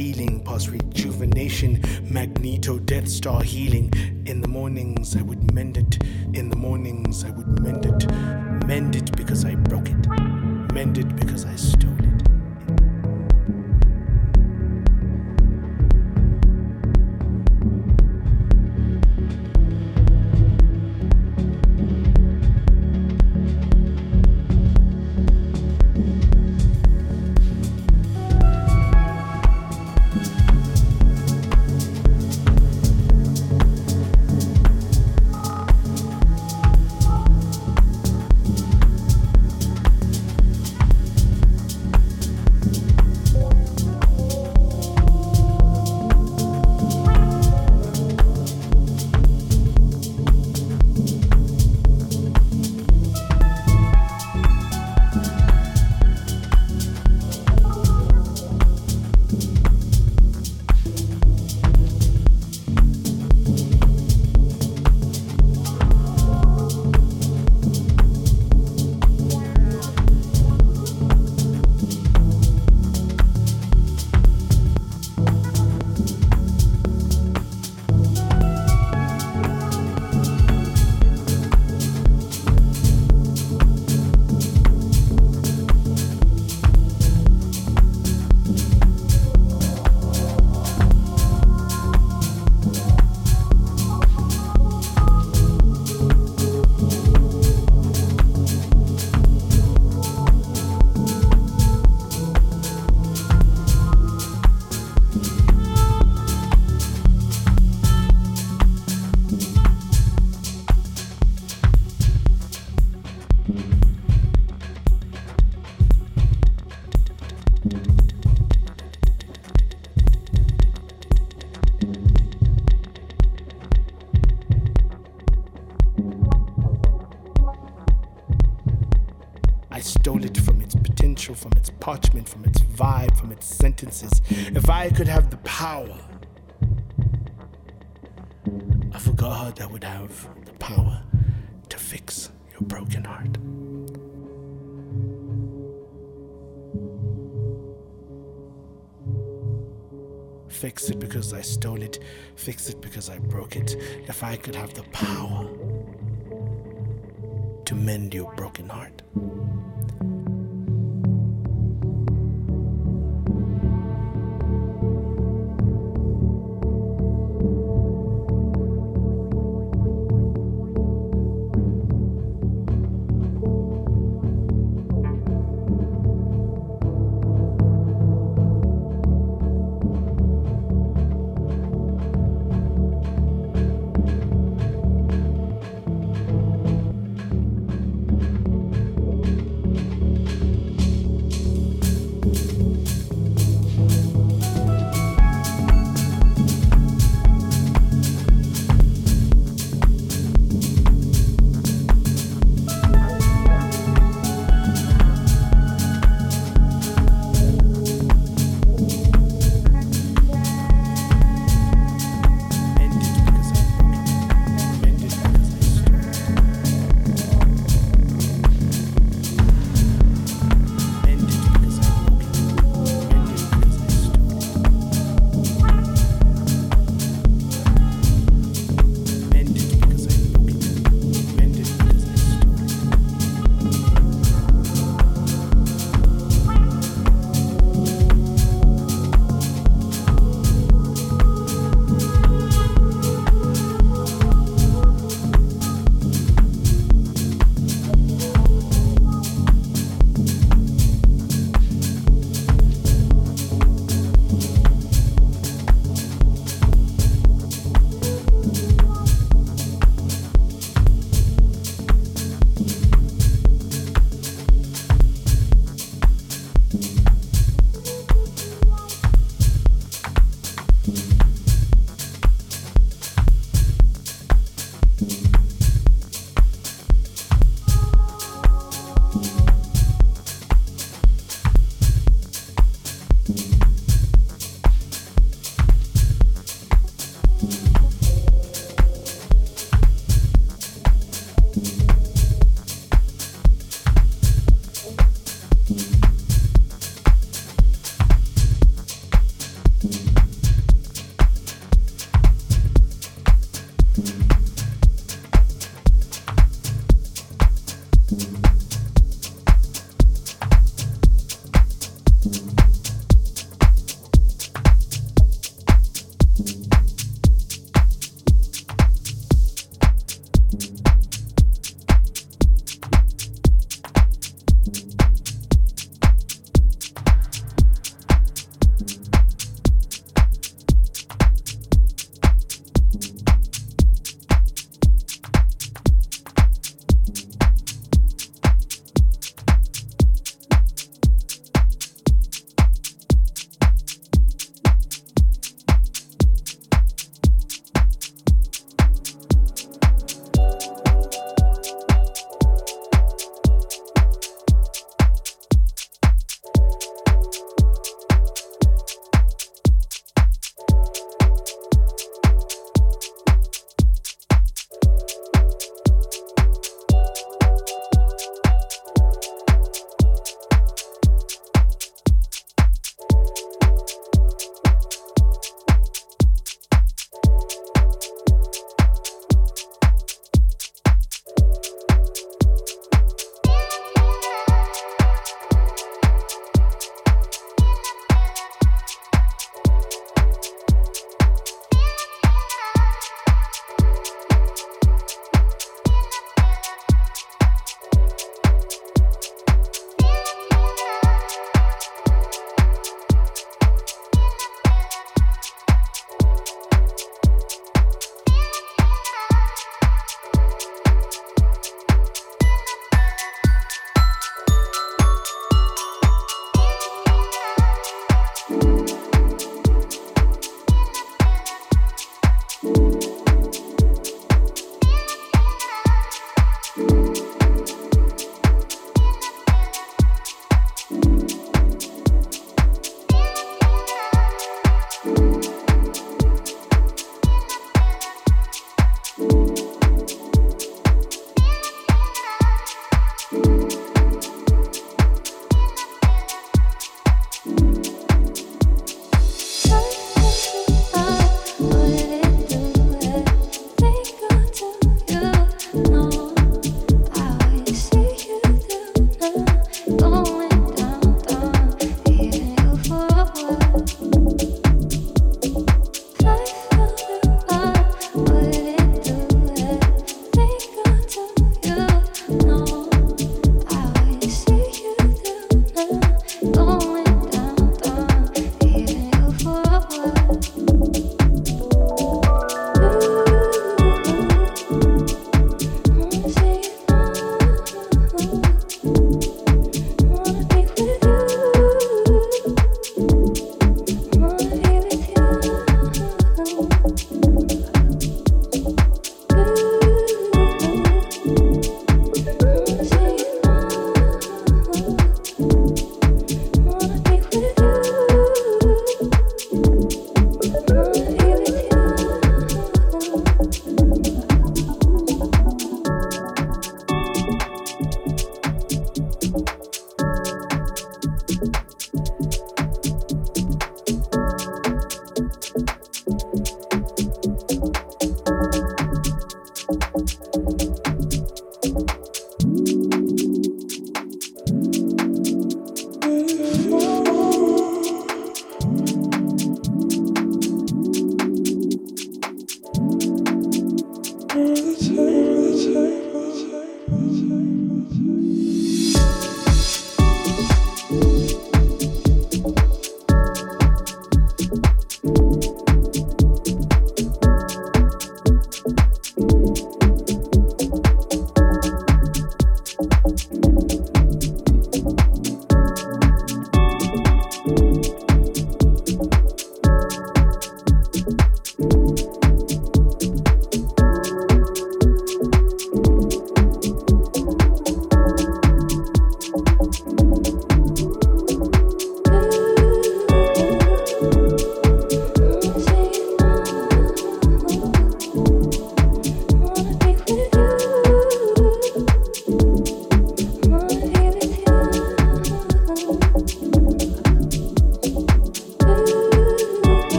stealing, past rejuvenation, magneto, death star healing. In the mornings I would mend it, in the mornings I would could have the power.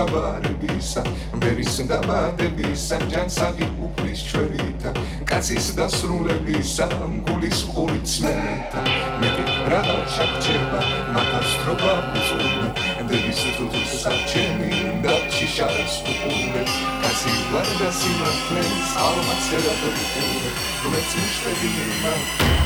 ჩაბარებისა ბერის დაბადებისა ჯანსაღი უფლის ჩვენითა კაცის დასრულებისა გულის ყურიც მეტა მეტი რა ჩაჭება მათასტრობა ბუზუნა დების თუთუს საჩემი და ჩიშარის უკუნე კაცი ვარდა სიმართლეს ალმაცერა უკუნე რომელიც მშტებინა Thank